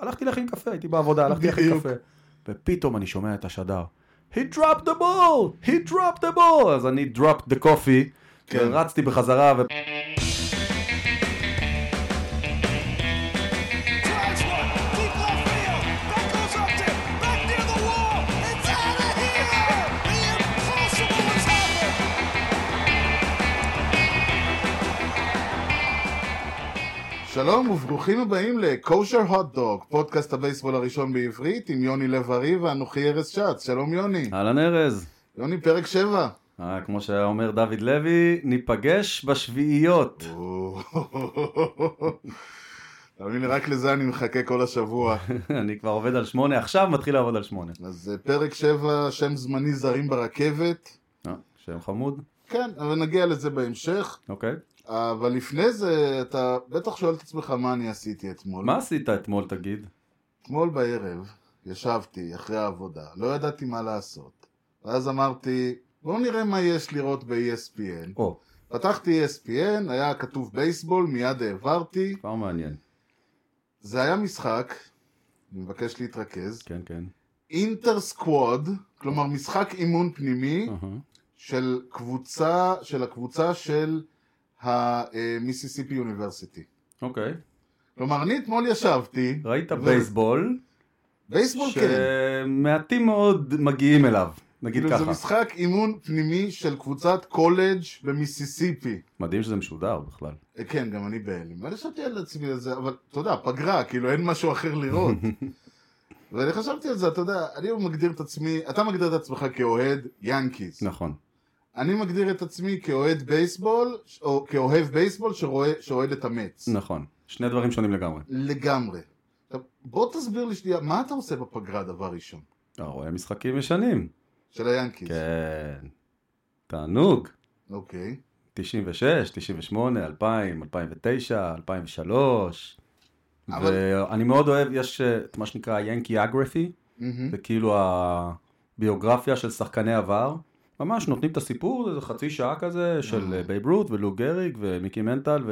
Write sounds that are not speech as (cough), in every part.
הלכתי להכין קפה, הייתי בעבודה, הלכתי להכין. קפה. ופתאום אני שומע את השדר. He dropped the ball! He dropped the ball! אז אני dropped the coffee, כן. ורצתי בחזרה, ו... שלום וברוכים הבאים לקושר הוט דוג, פודקאסט הבייסבול הראשון בעברית עם יוני לב-ארי ואנוכי ארז שץ. שלום יוני. אהלן ארז. יוני פרק 7. אה, כמו שהיה אומר דוד לוי, ניפגש בשביעיות. תאמין לי, רק לזה אני מחכה כל השבוע. (laughs) אני כבר עובד על שמונה, עכשיו מתחיל לעבוד על שמונה. אז אה, פרק 7, שם זמני זרים ברכבת. אה, שם חמוד, כן, אבל נגיע לזה בהמשך. אוקיי. אבל לפני זה, אתה בטח שואל את עצמך מה אני עשיתי אתמול. מה עשית אתמול תגיד? אתמול בערב ישבתי אחרי העבודה, לא ידעתי מה לעשות. ואז אמרתי, בואו נראה מה יש לראות ב-ESPN. או, פתחתי ESPN, היה כתוב בייסבול, מיד העברתי. כבר מעניין. זה היה משחק, אני מבקש להתרכז, כן, כן. inter squad, כלומר משחק אימון פנימי אהה. של קבוצה, של הקבוצה של ה Mississippi University. אוקיי. כלומר, אני אתמול ישבתי, ראית ו- בייסבול, בייסבול כן, שמעטים מאוד מגיעים אליו, נגיד כאילו זה ככה. משחק אימון פנימי של קבוצת קולג' במיסיסיפי. מדהים שזה משודר בכלל. אה, כן, גם אני בהלם. ואני חשבתי על עצמי על זה, אבל אתה יודע, פגרה, כאילו אין משהו אחר לראות. (laughs) ואני חשבתי על זה, אתה יודע, אני מגדיר את עצמי, אתה מגדיר את עצמך כאוהד ינקיס. נכון. אני מגדיר את עצמי כאוהד בייסבול, או כאוהב בייסבול שרואה, שאוהד את המץ. נכון. שני דברים שונים לגמרי. לגמרי. עכשיו, בוא תסביר לי שנייה, מה אתה עושה בפגרה דבר ראשון? אתה רואה משחקים ישנים. של היאנקיס. כן. תענוג. אוקיי. 96, 98, 2000, 2009, 2003. אבל- ואני מאוד אוהב, יש אה, את מה שנקרא Yankeeography, מהמם. זה כאילו הביוגרפיה של שחקני עבר. ממש נותנים את הסיפור, זה חצי שעה כזה, של אה, בייב רות ולו גריג ומיקי מנטל,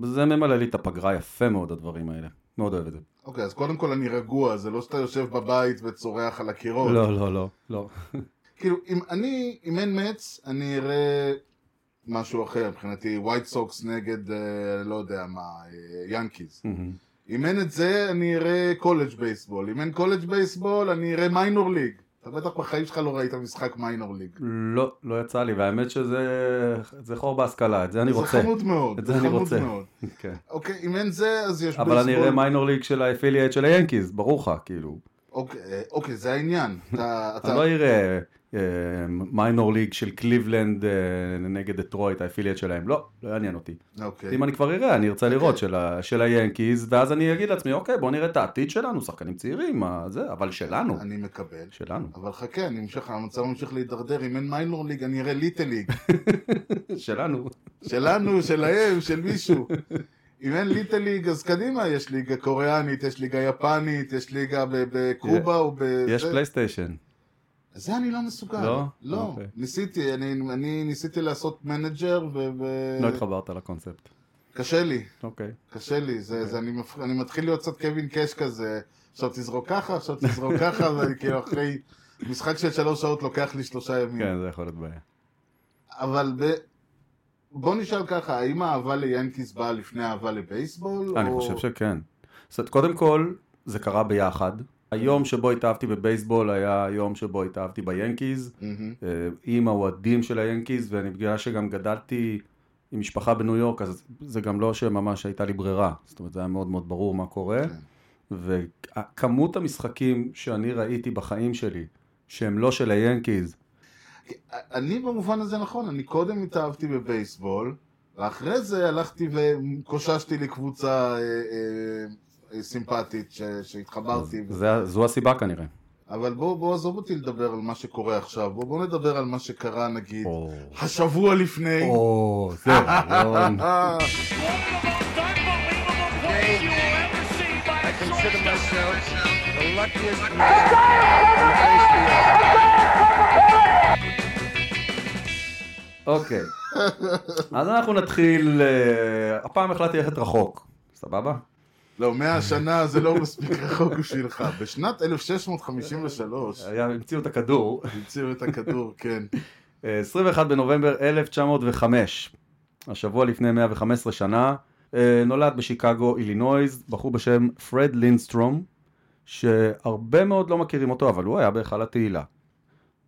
וזה ממלא לי את הפגרה יפה מאוד הדברים האלה. מאוד אוהב את זה. אוקיי, אז קודם כל אני רגוע, זה לא שאתה יושב בבית וצורח על הקירות. לא, לא, לא, לא. כאילו, אם אני, אם אין match, אני אראה משהו אחר, מבחינתי ווייט סוקס נגד, אה, לא יודע מה, ינקיז. אם אין את זה, אני אראה college baseball. אם אין college baseball, אני אראה minor league. אתה בטח בחיים שלך לא ראית משחק minor league. לא, לא יצא לי, והאמת שזה זה חור בהשכלה, את זה אני זה רוצה. חמוד מאוד, זה זה חמוד. מאוד. (laughs) כן. אוקיי, אם אין זה, אז יש אבל אני אראה בייסבול. minor league של ה affiliate של היאנקיז, ברור לך, כאילו. אוקיי, אה, אוקיי, זה העניין. אתה, (laughs) לא אראה minor league של קליבלנד אה, נגד דטרויט, ה affiliate שלהם, לא, לא יעניין אותי. אוקיי. אם אני כבר אראה, אני ארצה לראות של ה- של היאנקיז, ואז אני אגיד לעצמי, אוקיי, בוא נראה את העתיד שלנו, שחקנים צעירים, זה, אבל שלנו, אני מקבל. שלנו, אבל חכה, אני ממשיך, המצב ממשיך להידרדר. אם אין minor league, אני אראה little league. (laughs) שלנו. שלנו, שלהם, של מישהו. אם אין little league, אז קדימה, יש ליגה קוריאנית, יש ליגה יפנית, יש ליגה בקובה או ב... יש פלייסטיישן. זה אני לא מסוגל. לא? לא. אוקיי. ניסיתי, אני, אני ניסיתי לעשות manager ו... ו- לא התחברת לקונספט. קשה לי, אוקיי. קשה לי. זה, זה, אני, מפ... אני מתחיל להיות קצת קווין קאש כזה. עכשיו תזרוק ככה, עכשיו תזרוק ככה, (laughs) ואני כאילו אחרי משחק של שלוש שעות לוקח לי שלושה ימים. כן, זה יכול להיות בעיה. אבל ב... בוא נשאל ככה, האם האהבה ליאנקיס באה לפני האהבה לבייסבול? אני או... חושב שכן. זאת אומרת, קודם כל, זה קרה ביחד. היום שבו התאהבתי בבייסבול היה היום שבו התאהבתי ביאנקיז. אה, עם האוהדים של היאנקיז, ואני בגלל שגם גדלתי עם משפחה בניו יורק, אז זה גם לא שממש הייתה לי ברירה. זאת אומרת, זה היה מאוד מאוד ברור מה קורה. כן. וכמות המשחקים שאני ראיתי בחיים שלי, שהם לא של היאנקיז, אני במובן הזה נכון, אני קודם התאהבתי בבייסבול, ואחרי זה הלכתי וקוששתי לי קבוצה אה, אה, סימפטית ש... שהתחברתי. זה- זו הסיבה כנראה. אבל בוא, בוא עזוב אותי לדבר על מה שקורה עכשיו, בוא, בוא נדבר על מה שקרה נגיד או, השבוע לפני. או, זה רעיון. One of the most unbelievable plays (laughs) you will ever see by a consider shortstop. myself the luckiest man to face the earth. אוקיי. אז אנחנו נתחיל, אה, הפעם החלטתי ללכת רחוק, סבבה? לא, מאה שנה זה לא מספיק רחוק בשבילך. בשנת 1653 היה, המציאו את הכדור. המציאו את הכדור, כן. אה, 21 בנובמבר 1905, השבוע לפני 115 שנה, אה, נולד בשיקגו, אילינויז, בחור בשם פרד לינסטרום, שהרבה מאוד לא מכירים אותו, אבל הוא היה בהיכל התהילה.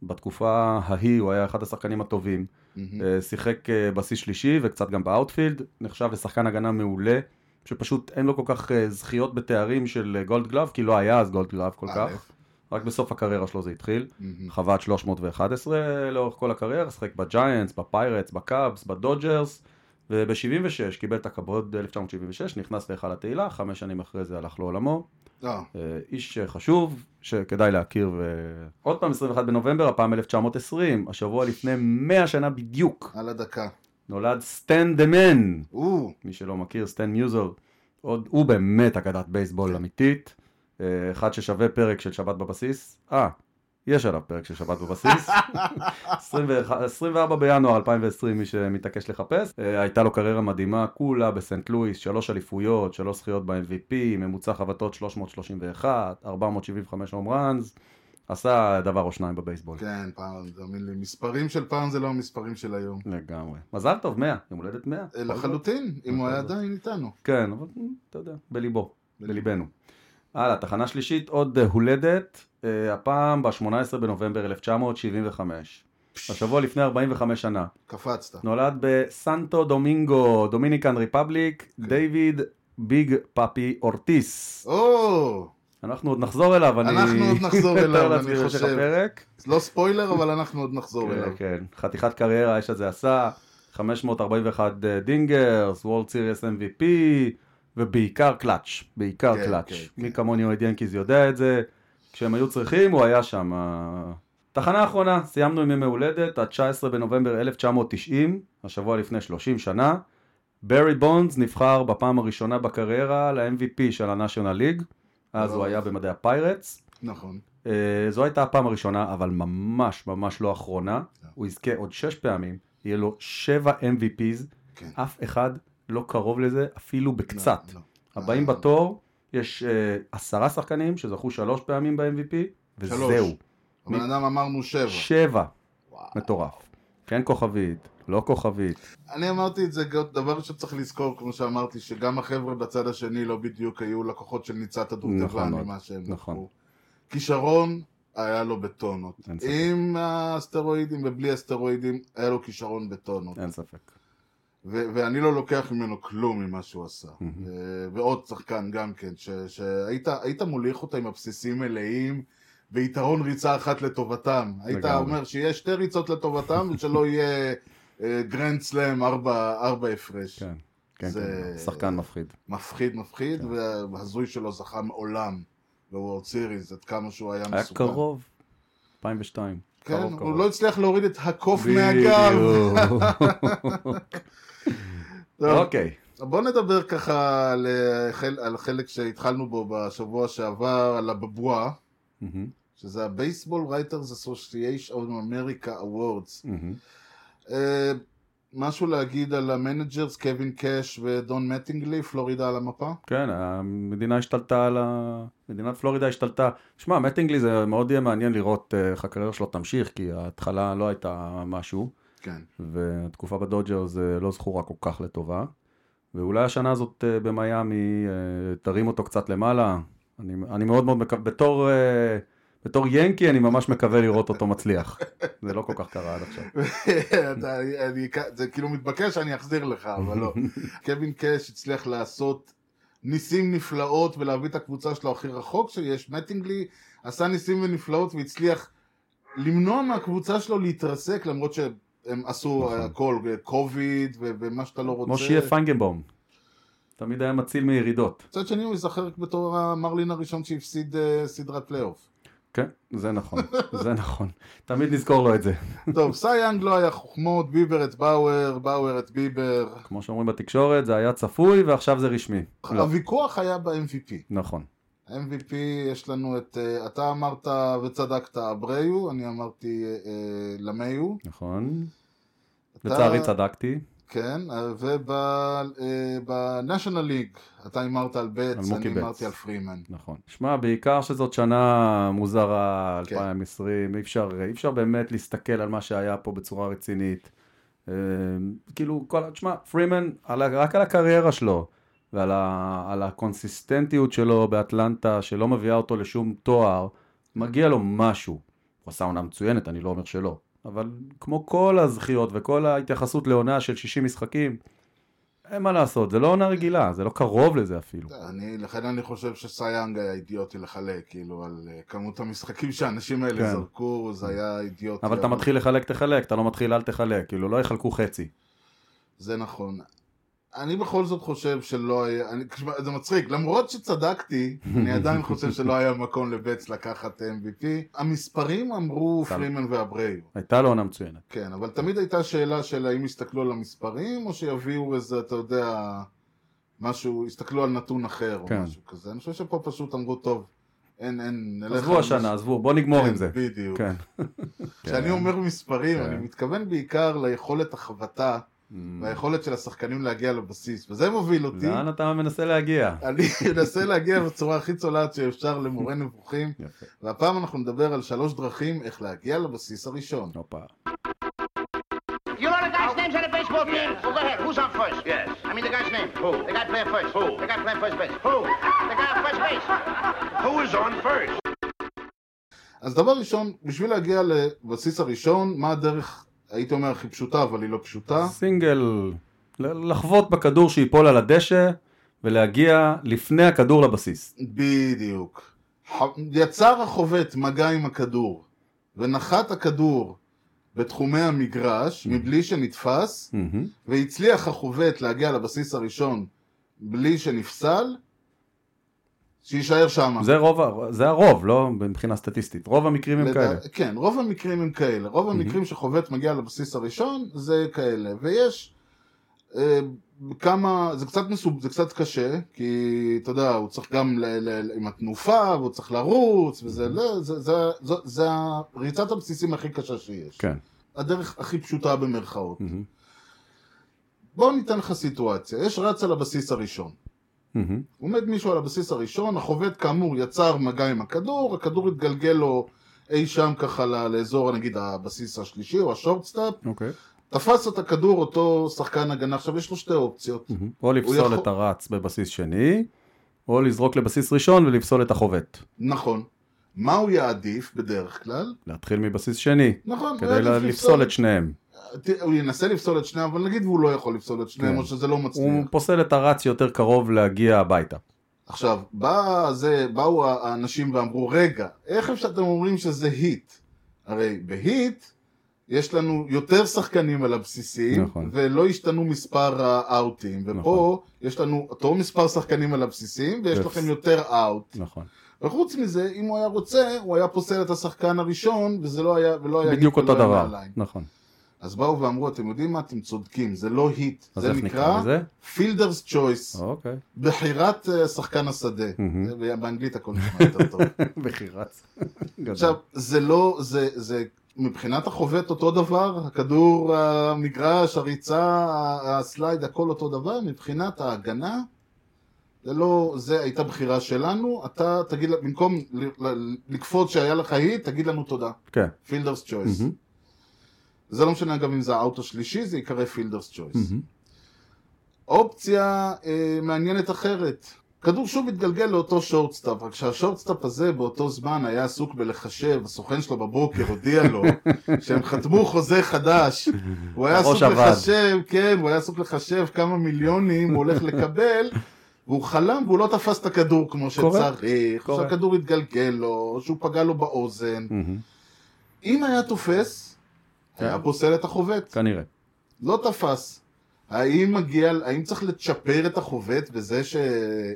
בתקופה ההיא הוא היה אחד השחקנים הטובים. אה, שיחק אה, בסיס שלישי וקצת גם ב outfield, נחשב לשחקן הגנה מעולה, שפשוט אין לו כל כך אה, זכיות בתארים של אה, Gold Glove, כי לא היה אז Gold Glove כל. כך. רק בסוף הקריירה שלו זה התחיל. חבט 311 לאורך כל הקריירה, שיחק בג'יינטס, בפיירטס, בקאבס, בדודג'רס, וב-76 קיבל את הכבוד 1976, נכנס להיכל התהילה, חמש שנים אחרי זה הלך לעולמו. אה, איש אה, חשוב, שכדאי להכיר, ועוד פעם 21 בנובמבר, הפעם 1920, השבוע לפני 100 שנה בדיוק, על הדקה. נולד סטן The Man, מי שלא מכיר, סטן מיוז'ל, עוד, הוא באמת אגדת בייסבול אמיתית, אה, אחד ששווה פרק של שבת בבסיס, אה, יש עליו פרק של שבת בבסיס, (laughs) 21 24 בינואר 2020 מי שמתעקש לחפש, אה, הייתה לו קריירה מדהימה, כולה בסנט לואיס, שלוש אליפויות, שלוש זכיות ב-MVP, ממוצע חבטות 331, 475 home runs, עשה דבר או שניים בבייסבול. כן, פעם, תאמין לי, מספרים של פעם זה לא המספרים של היום. לגמרי. מזל טוב, 100, יום הולדת 100. אה, לחלוטין, אם הוא היה. עדיין איתנו. כן, אבל אתה יודע, בליבו, בליבנו. הלאה, תחנה שלישית, עוד אה, הולדת, אה, הפעם ב-18 בנובמבר 1975. השבוע לפני 45 שנה. קפצת. נולד בסנטו דומינגו, Dominican Republic, דיוויד Big Papi אורטיס. או, אנחנו עוד נחזור אליו, אני... אנחנו עוד (laughs) נחזור אליו, אני חושב. הפרק. לא ספוילר, אבל אנחנו עוד נחזור כן, אליו. כן, חתיכת קריירה האיש הזה עשה, 541 dingers, World Series MVP, ובעיקר קלאץ', בעיקר כן, קלאץ'. כן, מי כמוני אוהד ינקיז יודע את זה, כשהם היו צריכים הוא היה שם. תחנה אחרונה, סיימנו עם ימי הולדת, ה-19 בנובמבר 1990, השבוע לפני 30 שנה. ברי בונדס נבחר בפעם הראשונה בקריירה ל-MVP של ה-National League, אז הוא היה במדעי הפיירטס. נכון. אה, זו הייתה הפעם הראשונה, אבל ממש ממש לא אחרונה. הוא יזכה עוד שש פעמים, יהיה לו שבע MVPs, כן. אף אחד לא קרוב לזה אפילו בקצת. לא, לא. הבאים אה, בתור, יש אה, עשרה שחקנים שזכו שלוש פעמים ב-MVP. וזהו. הבן אדם אמרנו שבע. שבע. מטורף. כן כוכבית, לא כוכבית. אני אמרתי את זה, דבר שצריך לזכור, כמו שאמרתי, שגם החבר'ה בצד השני לא בדיוק היו לקוחות של ניצת נכון הדורטבלן מאוד, ממה שהם נכון. לקחו. כישרון היה לו בטונות. עם הסטרואידים ובלי הסטרואידים, היה לו כישרון בטונות. אין ספק. ו- ואני לא לוקח ממנו כלום ממה שהוא עשה. ו- ועוד שחקן גם כן, שהיית היית מוליך אותה עם הבסיסים מלאים, ויתרון ריצה אחת לטובתם. היית. אומר שיהיה שתי ריצות לטובתם, (laughs) ושלא יהיה אה, grand slam ארבע הפרש. כן. כן, זה- כן, שחקן מפחיד. מפחיד מפחיד, כן. והזוי שלא זכה מעולם ב World Series, עד כמה שהוא היה היה מסוכן. קרוב. 2002. כן, קרוב, הוא קרוב. לא הצליח להוריד את הקוף מהגב. (laughs) אוקיי. בוא נדבר ככה על, אה, חל, על חלק שהתחלנו בו בשבוע שעבר, על ה-BBWAA, מהמם, שזה ה-Baseball Writers Association of America Awards. מהמם. אה, משהו להגיד על ה managers, קווין קאש ודון מטינגלי, פלורידה על המפה? כן, המדינה השתלטה על ה... מדינת פלורידה השתלטה. שמע, מטינגלי זה מאוד יהיה מעניין לראות אה, איך הקריירה שלו תמשיך, כי ההתחלה לא הייתה משהו, כן. והתקופה בדודג'רס אה, לא זכורה כל כך לטובה. ואולי השנה הזאת אה, במיאמי תרים אותו קצת למעלה. אני, אני מאוד מאוד מקווה, בתור, אה, בתור ינקי אני ממש מקווה לראות אותו מצליח. זה לא כל כך קרה עד עכשיו. אתה- אני- זה כאילו מתבקש שאני אחזיר לך, אבל לא. (laughs) קווין קאש הצליח לעשות ניסים נפלאות ולהביא את הקבוצה שלו הכי רחוק שיש. מטינגלי עשה ניסים ונפלאות והצליח למנוע מהקבוצה שלו להתרסק למרות שהם עשו נכון. הכל, קוביד ומה שאתה לא רוצה. כמו שיהיה פיינגנבום. תמיד היה מציל מירידות. מצד שני הוא ייזכר בתור המרלין הראשון שהפסיד אה, סדרת פלייאוף. כן, זה נכון, זה נכון. תמיד נזכור לו את זה. טוב, Cy Young לא היה חוכמות, ביבר את באואר, באואר את ביבר. כמו שאומרים בתקשורת, זה היה צפוי ועכשיו זה רשמי. לא, הוויכוח היה ב-MVP. נכון. MVP יש לנו את, אה, אתה אמרת וצדקת אבריו, אני אמרתי אה, למהיו. נכון. לצערי צדקתי. כן, וב National League, אתה הימרת על בטס, אני. הימרתי על פרימן. נכון. שמע, בעיקר שזאת שנה מוזרה, כן. 2020, אי אפשר, אי אפשר באמת להסתכל על מה שהיה פה בצורה רצינית. אה, כאילו, כל, תשמע, פרימן, רק על הקריירה שלו, ועל ה, על הקונסיסטנטיות שלו באטלנטה, שלא מביאה אותו לשום תואר, מגיע לו משהו. הוא עשה עונה מצוינת, אני לא אומר שלא. אבל כמו כל הזכיות וכל ההתייחסות לעונה של 60 משחקים, אין מה לעשות, זה לא עונה רגילה, זה לא קרוב לזה אפילו. אני, לכן אני חושב שסייאנג היה אידיוטי לחלק, כאילו, על אה, כמות המשחקים שהאנשים האלה כן. זרקו, זה היה אידיוטי. אבל אתה מתחיל לחלק, תחלק, אתה לא מתחיל, אל תחלק, כאילו לא יחלקו חצי. זה נכון. אני בכל זאת חושב שלא היה, אני, זה מצחיק, למרות שצדקתי, אני (laughs) עדיין חושב שלא היה מקום לבץ לקחת MVP. המספרים אמרו. פרימן ואבריו, הייתה לו עונה מצוינת. כן, אבל תמיד הייתה שאלה של האם יסתכלו על המספרים, או שיביאו איזה, אתה יודע, משהו, יסתכלו על נתון אחר, או כן. משהו כזה. אני חושב שפה פשוט אמרו, טוב, אין, אין, נלך עזבו השנה, משהו." עזבו, בוא נגמור כן, עם זה. בדיוק. כן. כשאני אומר מספרים, כן. אני מתכוון בעיקר ליכולת החבטה, והיכולת של השחקנים להגיע לבסיס, וזה מוביל אותי. לאן אתה מנסה להגיע? אני (laughs) אנסה להגיע בצורה הכי צולעת שאפשר למורה נבוכים. והפעם אנחנו נדבר על שלוש דרכים איך להגיע לבסיס הראשון. הופה. You know the guy's names on the baseball team? Well, go ahead. Who's on first? Yes. I mean the guy's name. Who? The guy playing first. Who? The guy playing first base. Who? The guy on first base. Who is on first? אז דבר ראשון, בשביל להגיע לבסיס הראשון, מה הדרך, הייתי אומר הכי פשוטה, אבל היא לא פשוטה? סינגל, לחבוט בכדור שייפול על הדשא ולהגיע לפני הכדור לבסיס. בדיוק. יצר החובט מגע עם הכדור, ונחת הכדור בתחומי המגרש, מבלי שנתפס, מהמם. והצליח החובט להגיע לבסיס הראשון בלי שנפסל, שיישאר שם. זה רוב, זה הרוב, לא מבחינה סטטיסטית. רוב המקרים הם כאלה. כן, רוב המקרים הם כאלה. רוב המקרים שחובט מגיע לבסיס הראשון זה כאלה. ויש אה, כמה, זה קצת מסוב, זה קצת קשה, כי אתה יודע, הוא צריך גם ל, ל, עם התנופה, והוא צריך לרוץ, וזה לא, זה, זה, זה, זה ריצת הבסיסים הכי קשה שיש. כן. הדרך הכי פשוטה במרכאות. מהמם. בוא ניתן לך סיטואציה, יש רץ על הבסיס הראשון. מהמם. עומד מישהו על הבסיס הראשון, החובט כאמור יצר מגע עם הכדור, הכדור התגלגל לו אי שם ככה לאזור נגיד הבסיס השלישי או השורטסטאפ, אוקיי. תפס את הכדור אותו שחקן הגנה, עכשיו יש לו שתי אופציות, מהמם. או לפסול יכול- את הרץ בבסיס שני, או לזרוק לבסיס ראשון ולפסול את החובט. נכון. מה הוא יעדיף בדרך כלל? להתחיל מבסיס שני, נכון, כדי לפסול את שניהם. הוא ינסה לפסול את שניהם, אבל נגיד והוא לא יכול לפסול את שניהם, כן. או שזה לא מצליח. הוא פוסל את הרץ יותר קרוב להגיע הביתה. עכשיו, בא זה, באו האנשים ואמרו, רגע, איך אפשר אתם אומרים שזה היט? הרי ב hit יש לנו יותר שחקנים על הבסיסים, נכון. ולא השתנו מספר ה אאוטים, ופה נכון. יש לנו אותו מספר שחקנים על הבסיסים, ויש ופס- לכם יותר out. נכון. וחוץ מזה, אם הוא היה רוצה, הוא היה פוסל את השחקן הראשון, וזה לא היה, ולא היה בדיוק אותו דבר. נעליים. נכון. אז באו ואמרו, אתם יודעים מה? אתם צודקים, זה לא hit, זה נקרא? fielder's choice, אוקיי. בחירת אה, שחקן השדה. באנגלית הכל נשמע יותר טוב. (laughs) (laughs) גדול. עכשיו, זה לא, זה, זה מבחינת החובט אותו דבר, הכדור, המגרש, הריצה, ה slide, הכל אותו דבר, מבחינת ההגנה, זה לא, זה הייתה בחירה שלנו, אתה תגיד, במקום לקפוץ שהיה לך hit, תגיד לנו תודה, כן. fielder's choice. זה לא משנה אגב אם זה ה out השלישי, זה ייקרא fielder's choice. אופציה אה, מעניינת אחרת. כדור שוב התגלגל לאותו שורטסטאפ, רק שהשורטסטאפ הזה באותו זמן היה עסוק בלחשב, הסוכן שלו בבוקר הודיע לו (laughs) שהם חתמו חוזה חדש. הוא היה עסוק. לחשב, כן, הוא היה עסוק לחשב כמה מיליונים הוא הולך לקבל, והוא חלם והוא לא תפס את הכדור כמו. שצריך. שהכדור התגלגל לו, שהוא פגע לו באוזן. אם היה תופס, היה כן. פוסל את החובט. כנראה. לא תפס. האם מגיע, האם צריך לצ'פר את החובט בזה ש...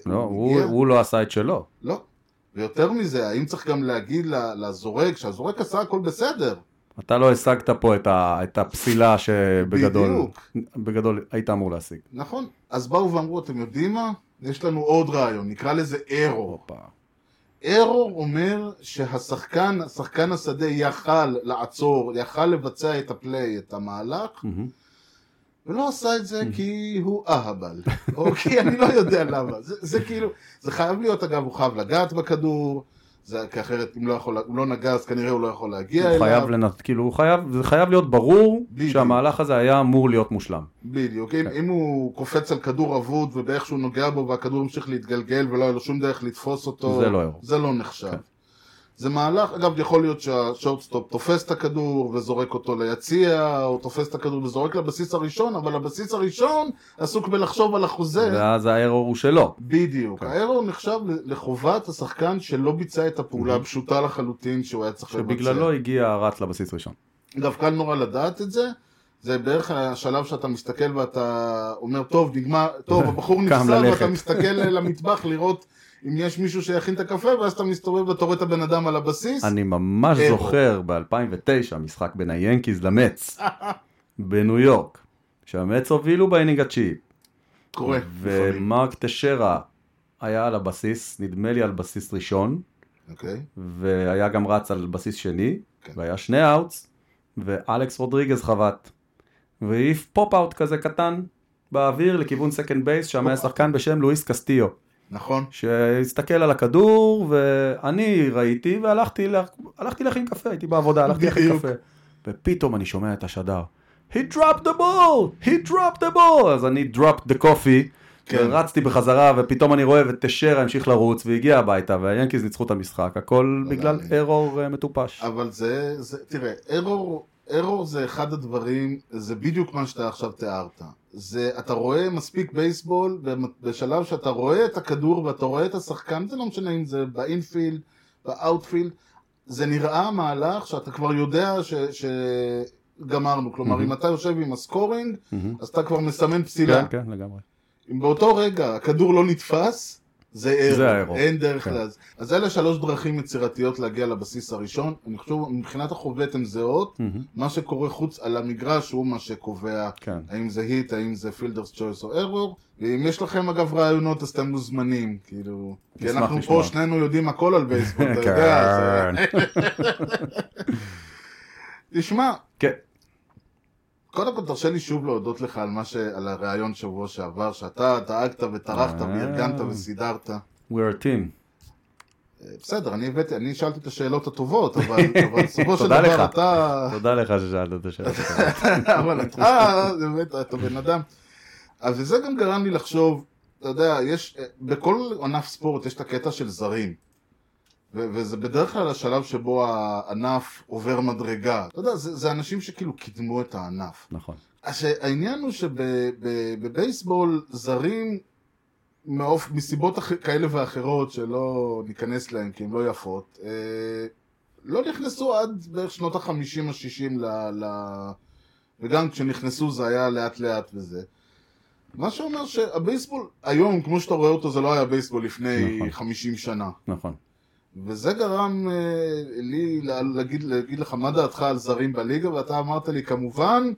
לא, הוא הוא לא עשה את שלו. לא. ויותר מזה, האם צריך גם להגיד לזורק, שהזורק עשה הכל בסדר. אתה לא השגת פה את ה- את הפסילה שבגדול בדיוק. בגדול היית אמור להשיג. נכון. אז באו ואמרו, אתם יודעים מה? יש לנו עוד רעיון, נקרא לזה ארור. ארור אומר שהשחקן, שחקן השדה יכל לעצור, יכל לבצע את הפליי, את המהלך, מהמם. ולא עשה את זה כי הוא אהבל, או כי אני לא יודע למה. זה, זה כאילו, זה חייב להיות, אגב, הוא חייב לגעת בכדור, זה, כי אחרת אם לא יכול, הוא לא נגע אז כנראה הוא לא יכול להגיע הוא אליו. חייב לנת... כאילו, הוא חייב, זה חייב להיות ברור בדיוק. שהמהלך הזה היה אמור להיות מושלם. בדיוק, אם, אם הוא קופץ על כדור אבוד ובאיך שהוא נוגע בו והכדור המשיך להתגלגל ולא היה לו שום דרך לתפוס אותו, זה לא. זה לא נחשב. זה מהלך, אגב יכול להיות שהשורטסטופ תופס את הכדור וזורק אותו ליציע, או תופס את הכדור וזורק לבסיס הראשון, אבל הבסיס הראשון עסוק בלחשוב על החוזה. ואז הארור הוא שלו. בדיוק, כן. האירו נחשב לחובת השחקן שלא ביצע את הפעולה הפשוטה לחלוטין שהוא היה צריך לבצע. שבגללו הגיע הרץ לבסיס ראשון. אגב, קל נורא לדעת את זה. זה בערך השלב שאתה מסתכל ואתה אומר, טוב, נגמר, טוב, (laughs) הבחור ללכת. ואתה מסתכל למטבח לראות אם יש מישהו שיכין את הקפה, ואז אתה מסתובב ואתה רואה את הבן אדם על הבסיס. אני ממש אירו. זוכר ב-2009, משחק בין היאנקיז למץ, (laughs) בניו יורק, שהמטס הובילו ב inning התשיעי, קורה. ומרק טשיירה היה על הבסיס, נדמה לי על בסיס ראשון, אוקיי. והיה גם רץ על בסיס שני, כן. והיה שני outs, ואלכס רודריגז חבט, והעיף pop-out כזה קטן באוויר לכיוון second base, שם היה שחקן בשם לואיס קסטיו, נכון. שהסתכל על הכדור, ואני ראיתי, והלכתי לה- להכין קפה, הייתי בעבודה, הלכתי להכין. קפה, ופתאום אני שומע את השדר, he dropped the ball, he dropped the ball, אז אני dropped the coffee, כן. ורצתי בחזרה, ופתאום אני רואה וטשרה המשיך לרוץ, והגיע הביתה, והיאנקיז ניצחו את המשחק, הכל בגלל אני- ארור אה, מטופש. אבל זה, זה תראה, ארור, ארור זה אחד הדברים, זה בדיוק מה שאתה עכשיו תיארת. זה, אתה רואה מספיק בייסבול, בשלב שאתה רואה את הכדור ואתה רואה את השחקן, זה לא משנה אם זה באינפילד, ב outfield, זה נראה מהלך שאתה כבר יודע ש... ש... גמרנו, כלומר אם אתה יושב עם ה scoring, אז אתה כבר מסמן פסילה. כן, כן, לגמרי. אם באותו רגע הכדור לא נתפס, זה אירו, זה האירו. אין דרך כן. לזה. אז אלה שלוש דרכים יצירתיות להגיע לבסיס הראשון, אני חושב מבחינת החובט הן זהות, מה שקורה חוץ על המגרש הוא מה שקובע, כן. האם זה hit, האם זה fielder's choice או error, ואם יש לכם אגב רעיונות אז אתם מוזמנים, כאילו, כי אנחנו לשמוע. פה שנינו יודעים הכל על בייסבול, אתה (laughs) יודע, כן. (laughs) תשמע, כן. קודם כל תרשה לי שוב להודות לך על ש... על הרעיון שבוע שעבר, שאתה דאגת וטרחת אה. וארגנת וסידרת. We are a team. בסדר, אני הבאתי, אני שאלתי את השאלות הטובות, אבל בסופו של. דבר אתה... תודה לך ששאלת את השאלה. (laughs) אבל אתה, באמת, אתה בן אדם. אז וזה גם גרם לי לחשוב, אתה יודע, יש, בכל ענף ספורט יש את הקטע של זרים. ו- וזה בדרך כלל השלב שבו הענף עובר מדרגה. אתה יודע, זה, זה אנשים שכאילו קידמו את הענף. נכון. אז העניין הוא שבבייסבול זרים מאופ... מסיבות אח... כאלה ואחרות שלא ניכנס להן כי הן לא יפות, אה, לא נכנסו עד בערך שנות החמישים השישים ל... ל... וגם כשנכנסו זה היה לאט לאט וזה. מה שאומר שהבייסבול היום, כמו שאתה רואה אותו, זה לא היה בייסבול לפני נכון. 50 שנה. נכון. וזה גרם אה, לי לה- להגיד, להגיד לך מה דעתך על זרים בליגה, ואתה אמרת לי כמובן,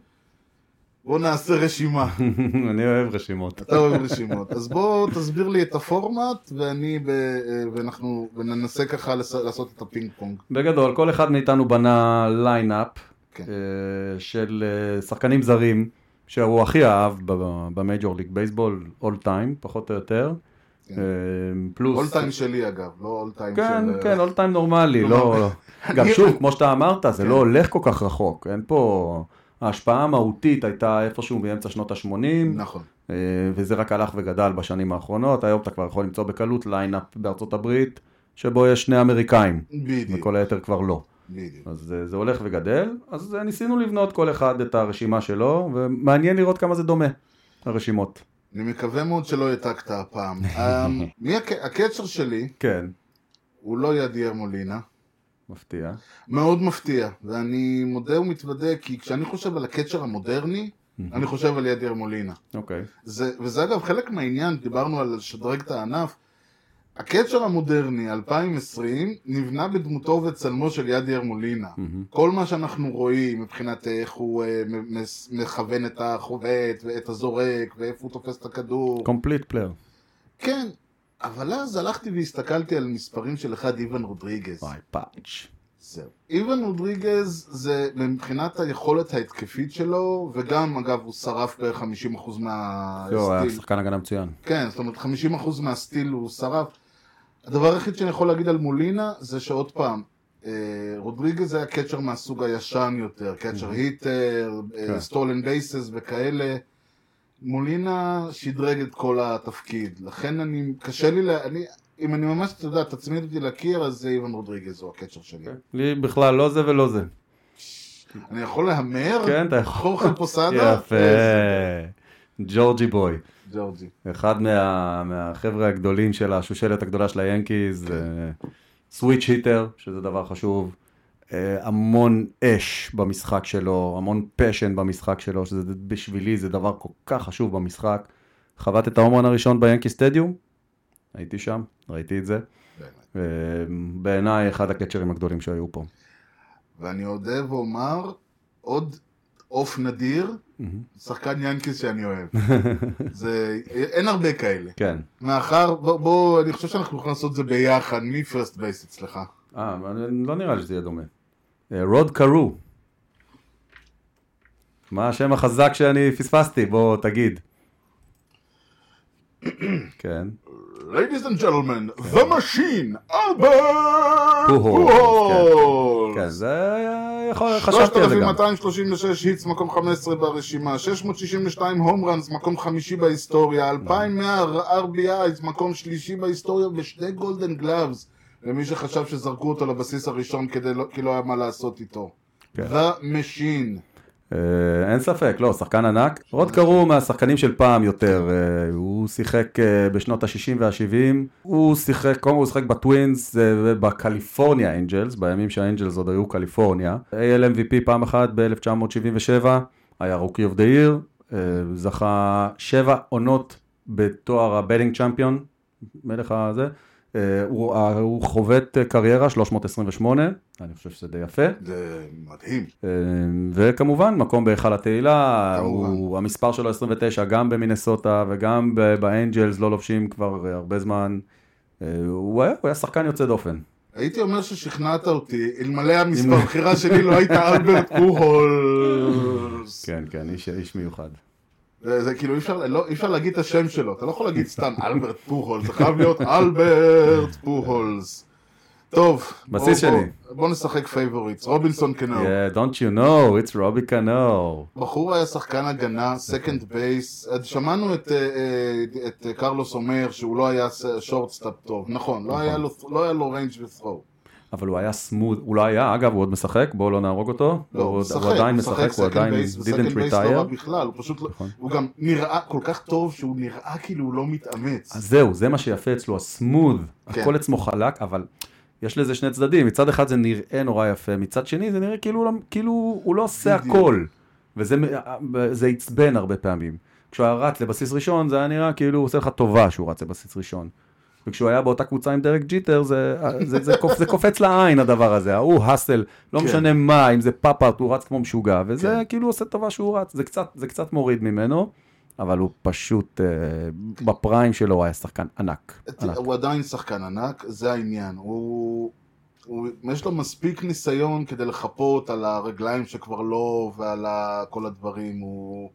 בוא נעשה רשימה. (laughs) אני אוהב רשימות. אתה אוהב רשימות. אז בוא תסביר לי את הפורמט, ואני, ב, אה, ואנחנו, וננסה ככה לס- לעשות את הפינג פונג. בגדול, כל אחד מאיתנו בנה lineup כן. אה, של אה, שחקנים זרים שהוא הכי אהב ב Major League Baseball, all time, פחות או יותר. כן. אה, פלוס... אול טיים שלי אגב, לא אול טיים כן, של... כן, all time נורמלי, לא, לא... לא. גם שוב, (laughs) כמו שאתה אמרת, זה כן. לא הולך כל כך רחוק, אין פה... ההשפעה המהותית הייתה איפשהו באמצע שנות ה-80, נכון. אה, וזה רק הלך וגדל בשנים האחרונות, היום אתה כבר יכול למצוא בקלות lineup בארצות הברית, שבו יש שני אמריקאים, בדיוק. וכל היתר כבר לא. בדיוק. אז אה, זה הולך וגדל, אז אה, ניסינו לבנות כל אחד את הרשימה שלו, ומעניין לראות כמה זה דומה, הרשימות. אני מקווה מאוד שלא העתקת הפעם. (laughs) אה, מי הק- הקצ'ר שלי כן, הוא לא ידיאר מולינה. מפתיע. מאוד מפתיע, ואני מודה ומתוודה, כי כשאני חושב על הקצ'ר המודרני, אני חושב על ידיאר מולינה. אוקיי. זה, וזה אגב חלק מהעניין, דיברנו על לשדרג את הענף. הקצ'ר המודרני 2020 נבנה בדמותו ובצלמו של ידיאר מולינה. כל מה שאנחנו רואים מבחינת איך הוא אה, מכוון את החובט ואת הזורק ואיפה הוא תופס את הכדור. complete player. כן, אבל אז הלכתי והסתכלתי על מספרים של אחד איוון רודריגז. וואי, פאץ'. זהו. איוון רודריגז זה מבחינת היכולת ההתקפית שלו, וגם אגב הוא שרף בערך 50% הוא היה מה steal. שחקן הגנה מצוין. כן, זאת אומרת 50% מה steal הוא שרף. הדבר היחיד שאני יכול להגיד על מולינה זה שעוד פעם, אה, רודריגז היה catcher מהסוג הישן יותר, catcher hitter, כן. stolen bases וכאלה. מולינה שדרג את כל התפקיד, לכן אני, קשה לי, לה, אני, אם אני ממש, אתה יודע, תצמיד אותי לקיר, אז זה איוון רודריגז הוא ה catcher שלי. לי בכלל לא זה ולא זה. אני יכול להמר? כן, אתה יכול. חורחה פוסאדה? יפה. ג'ורג'י boy. ג'ורג'י. אחד מה, מהחבר'ה הגדולים של השושלת הגדולה של היאנקיז, switch hitter, שזה דבר חשוב, אה, המון אש במשחק שלו, המון passion במשחק שלו, שזה בשבילי זה דבר כל כך חשוב במשחק. חבט את ה home run הראשון ביאנקי סטדיום, הייתי שם, ראיתי את זה. אה, בעיניי אחד ה catcherים הגדולים שהיו פה. ואני אודה ואומר, עוד עוף נדיר, שחקן יאנקיז שאני אוהב. (laughs) זה, אין הרבה כאלה. כן. מאחר, בוא, בוא, אני חושב שאנחנו יכולים לעשות את זה ביחד, מי first base אצלך? אה, לא נראה לי שזה יהיה דומה. אה, רוד קרו. מה השם החזק שאני פספסתי? בוא תגיד. (coughs) כן. Ladies and gentlemen, the machine, אלברט פוהולס, פוהולס. כן, זה חשבתי על זה גם. 3,236 היטס, מקום 15 ברשימה, 662 הום ראנס, מקום חמישי בהיסטוריה, 2,100 RBIs, מקום שלישי בהיסטוריה, ושני golden gloves, למי שחשב שזרקו אותו לבסיס הראשון כדי לא, כי לא היה מה לעשות איתו. כן. The Machine. אה, אין ספק, לא, שחקן ענק. רוד קרו מהשחקנים של פעם יותר. אה, הוא שיחק אה, בשנות ה-60 וה-70. הוא שיחק, קודם הוא שיחק בטווינס ובקליפורניה אנג'לס, בימים שהאנג'לס עוד היו קליפורניה. AL MVP פעם אחת ב-1977, היה rookie of the year, זכה שבע עונות בתואר ה batting champion, מלך הזה. אה, הוא, אה, הוא חובט אה, קריירה 328, אני חושב שזה די יפה. זה מדהים. וכמובן, מקום בהיכל התהילה. הוא, המספר שלו 29, גם במינסוטה וגם באנג'לס, לא לובשים כבר הרבה זמן. הוא היה, הוא היה שחקן יוצא דופן. הייתי אומר ששכנעת אותי, אלמלא המספר הבחירה שלי לא הייתה אלברט פוהולס. (laughs) כן, כן, איש, איש מיוחד. זה, כאילו אי אפשר, לא, אי אפשר להגיד את השם שלו, אתה לא יכול להגיד סתם (laughs) אלברט פוהולס, זה חייב להיות אלברט פוהולס. טוב, בסיס שלי. בוא- נשחק favorites, רובינסון קנו. Yeah, don't you know, it's רובי קנו. בחור היה שחקן הגנה, second base, שמענו את, אה, אה, את אה, קרלוס אומר שהוא לא היה shortstop טוב, נכון, לא היה לו- לא היה לו range ו throw. אבל הוא היה smooth, הוא לא היה, אגב, הוא עוד משחק, בואו לא נהרוג אותו. לא, הוא הוא, משחק, הוא עדיין הוא משחק, משחק הוא עדיין didn't ו second base לא retire. בכלל, הוא פשוט, לא- נכון. הוא גם נראה כל כך טוב שהוא נראה כאילו הוא לא מתאמץ. אז זהו, זה מה שיפה אצלו, ה smooth, כן. הכל עצמו חלק, אבל יש לזה שני צדדים, מצד אחד זה נראה נורא יפה, מצד שני זה נראה כאילו, הוא לא- כאילו הוא לא עושה בדיוק. הכל, וזה מ- זה עצבן הרבה פעמים. כשהוא היה רץ לבסיס ראשון, זה היה נראה כאילו הוא עושה לך טובה שהוא רץ לבסיס ראשון. וכשהוא היה באותה קבוצה עם דרק ג'יטר, זה, זה, זה, קופ, זה קופץ לעין הדבר הזה, ההוא hustle, לא כן. משנה מה, אם זה pop out, הוא רץ כמו משוגע, וזה כן. כאילו עושה טובה שהוא רץ, זה קצת, זה קצת מוריד ממנו, אבל הוא פשוט, אה, בפריים שלו הוא היה שחקן ענק. ענק. הוא עדיין שחקן ענק, זה העניין. הוא... הוא, יש לו מספיק ניסיון כדי לחפות על הרגליים שכבר לא ועל כל הדברים. הוא...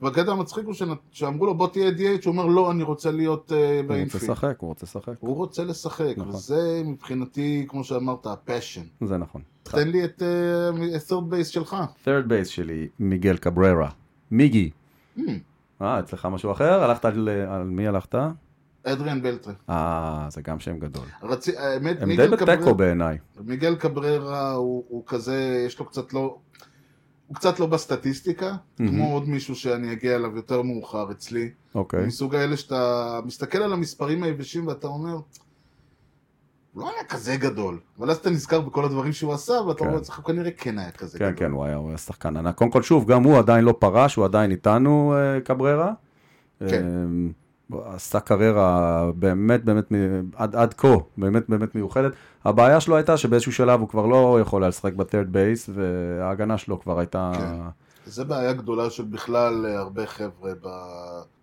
והקטע המצחיק הוא שאמרו לו בוא תהיה DH, הוא אומר לא, אני רוצה להיות uh, הוא רוצה באינפיל. לשחק, הוא רוצה לשחק, הוא רוצה לשחק, נכון. וזה מבחינתי, כמו שאמרת, הפשן. זה נכון. תן לי את הסרד בייס שלך. third base שלי, מיגל קבררה. מיגי. Hmm, אה, אצלך משהו אחר? הלכת על, על מי הלכת? אדריאן בלטרה. אה, זה גם שם גדול. רצי, האמת, הם די בתיקו בעיניי. מיגל קבררה הוא, הוא כזה, יש לו קצת לא, הוא קצת לא בסטטיסטיקה, כמו עוד מישהו שאני אגיע אליו יותר מאוחר אצלי. אוקיי. מסוג האלה שאתה מסתכל על המספרים היבשים ואתה אומר, הוא לא היה כזה גדול, אבל אז אתה נזכר בכל הדברים שהוא עשה, ואתה כן. אומר, הוא כנראה כן היה כזה כן, גדול. כן, הוא היה, הוא היה שחקן ענק. קודם כל, שוב, גם הוא עדיין לא פרש, הוא עדיין איתנו, אה, קבררה. כן. אה, עשה קריירה באמת, באמת, עד, עד כה, באמת, באמת מיוחדת. הבעיה שלו הייתה שבאיזשהו שלב הוא כבר לא יכול היה לשחק ב third base, וההגנה שלו כבר הייתה... כן. זה בעיה גדולה של בכלל אה, הרבה חבר'ה ב...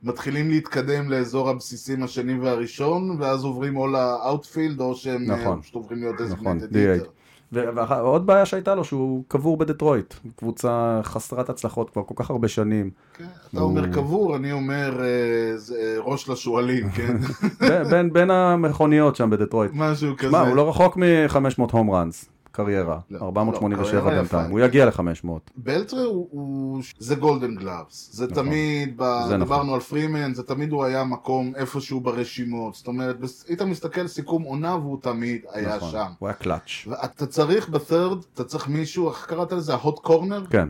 מתחילים להתקדם לאזור הבסיסים השני והראשון, ואז עוברים או ל outfield, או שהם אה, נכון. פשוט עוברים להיות נכון, designated DH. hitter. ועוד בעיה שהייתה לו, שהוא קבור בדטרויט. קבוצה חסרת הצלחות כבר כל כך הרבה שנים. כן, אתה אומר קבור, אני אומר אה, אה, ראש לשועלים, כן? בין- בין- בין המכוניות שם בדטרויט. משהו כזה. מה, הוא לא רחוק מ-500 home runs, קריירה. לא, 487 לא, קריירה בינתיים. הוא יגיע ל-500. בלטרה הוא, הוא... זה golden gloves. זה נכון. תמיד, ב... זה דיברנו נכון. על פרימן, זה תמיד הוא היה מקום איפשהו ברשימות. זאת אומרת, היית מסתכל סיכום עונה והוא תמיד היה נכון. שם. הוא היה קלאץ'. ואתה צריך ב third, אתה צריך מישהו, איך קראת לזה? ה hot corner? כן,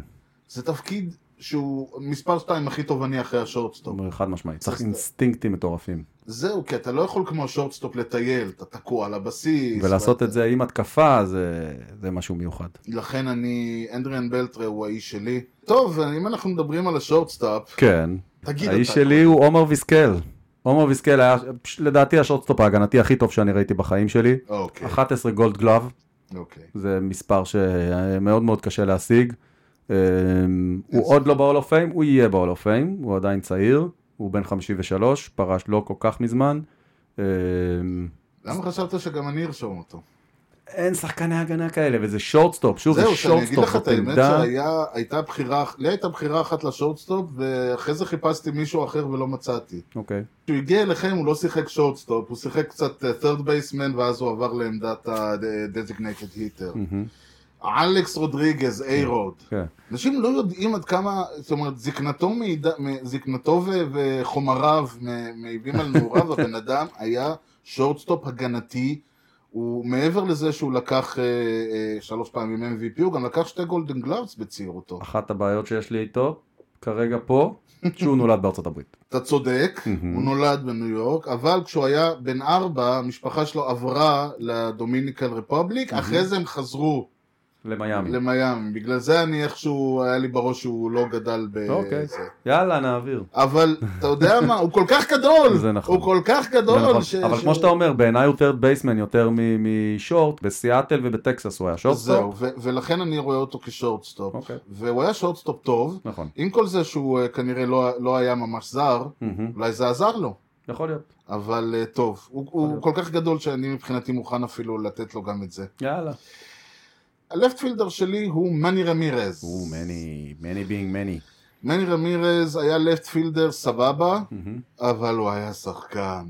זה תפקיד שהוא מספר שתיים הכי תובעני אחרי ה shortstop. חד משמעית. צריך אינסטינקטים מטורפים. זהו, כי אתה לא יכול כמו ה shortstop לטייל, אתה תקוע על הבסיס. ולעשות ואתה- את זה עם התקפה, זה זה משהו מיוחד. לכן אני, אדריאן בלטרה הוא האיש שלי. טוב, אם אנחנו מדברים על ה shortstop, כן. תגיד האיש אתה. שלי הוא עומר ויזקל. עומר ויזקל היה, פש- לדעתי, ה shortstop ההגנתי הכי טוב שאני ראיתי בחיים שלי. אוקיי, 11 gold glove, אוקיי. זה מספר שמאוד מאוד קשה להשיג. אמ, הוא עוד לא ב-hall of fame, הוא יהיה ב-hall of fame, הוא עדיין צעיר, הוא בן 53, פרש לא כל כך מזמן. אמ, למה חשבת שגם אני ארשום אותו? אין שחקני הגנה כאלה, וזה shortstop, שוב, זה זהו, שאני אגיד שורטסטופ, לך את האמת. שהייתה בחירה, לי הייתה בחירה אחת לשורטסטופ, ואחרי זה חיפשתי מישהו אחר ולא מצאתי. אוקיי, כשהוא הגיע אליכם הוא לא שיחק שורטסטופ, הוא שיחק קצת אה, third baseman ואז הוא עבר לעמדת ה-designated hitter. אלכס רודריגז, איי-רוד. כן. אנשים לא יודעים עד כמה, זאת אומרת, זקנתו, מעיד, מ- זקנתו ו- וחומריו מעיבים על נעוריו, (laughs) הבן אדם היה שורטסטופ הגנתי, הוא מעבר לזה שהוא לקח אה, אה, שלוש פעמים MVP, הוא גם לקח שתי golden gloves בצעירותו. אחת הבעיות שיש לי איתו, כרגע פה, שהוא נולד בארצות הברית. (laughs) אתה צודק, הוא נולד בניו יורק, אבל כשהוא היה בן ארבע, המשפחה שלו עברה ל Dominican Republic, אחרי זה הם חזרו למיאמי. למיאמי, בגלל זה אני איכשהו, היה לי בראש שהוא לא גדל ב... אוקיי. יאללה, נעביר. אבל אתה יודע מה, הוא כל כך גדול, (laughs) זה נכון. הוא כל כך גדול, נכון. ש- אבל ש- כמו שאתה אומר, בעיניי הוא third baseman יותר מ short, בסיאטל ובטקסס הוא היה זהו, shortstop. ו- ולכן אני רואה אותו כ shortstop, אוקיי. והוא היה shortstop טוב, נכון. עם כל זה שהוא אה, כנראה לא, לא היה ממש זר. אולי זה עזר לו, יכול להיות. אבל אה, טוב, הוא, הוא כל כך גדול שאני מבחינתי מוכן אפילו לתת לו גם את זה. יאללה. ה left fielder שלי הוא מני רמירז. או, מני, מני being Manny. מני רמירז היה left fielder סבבה, אבל הוא היה שחקן.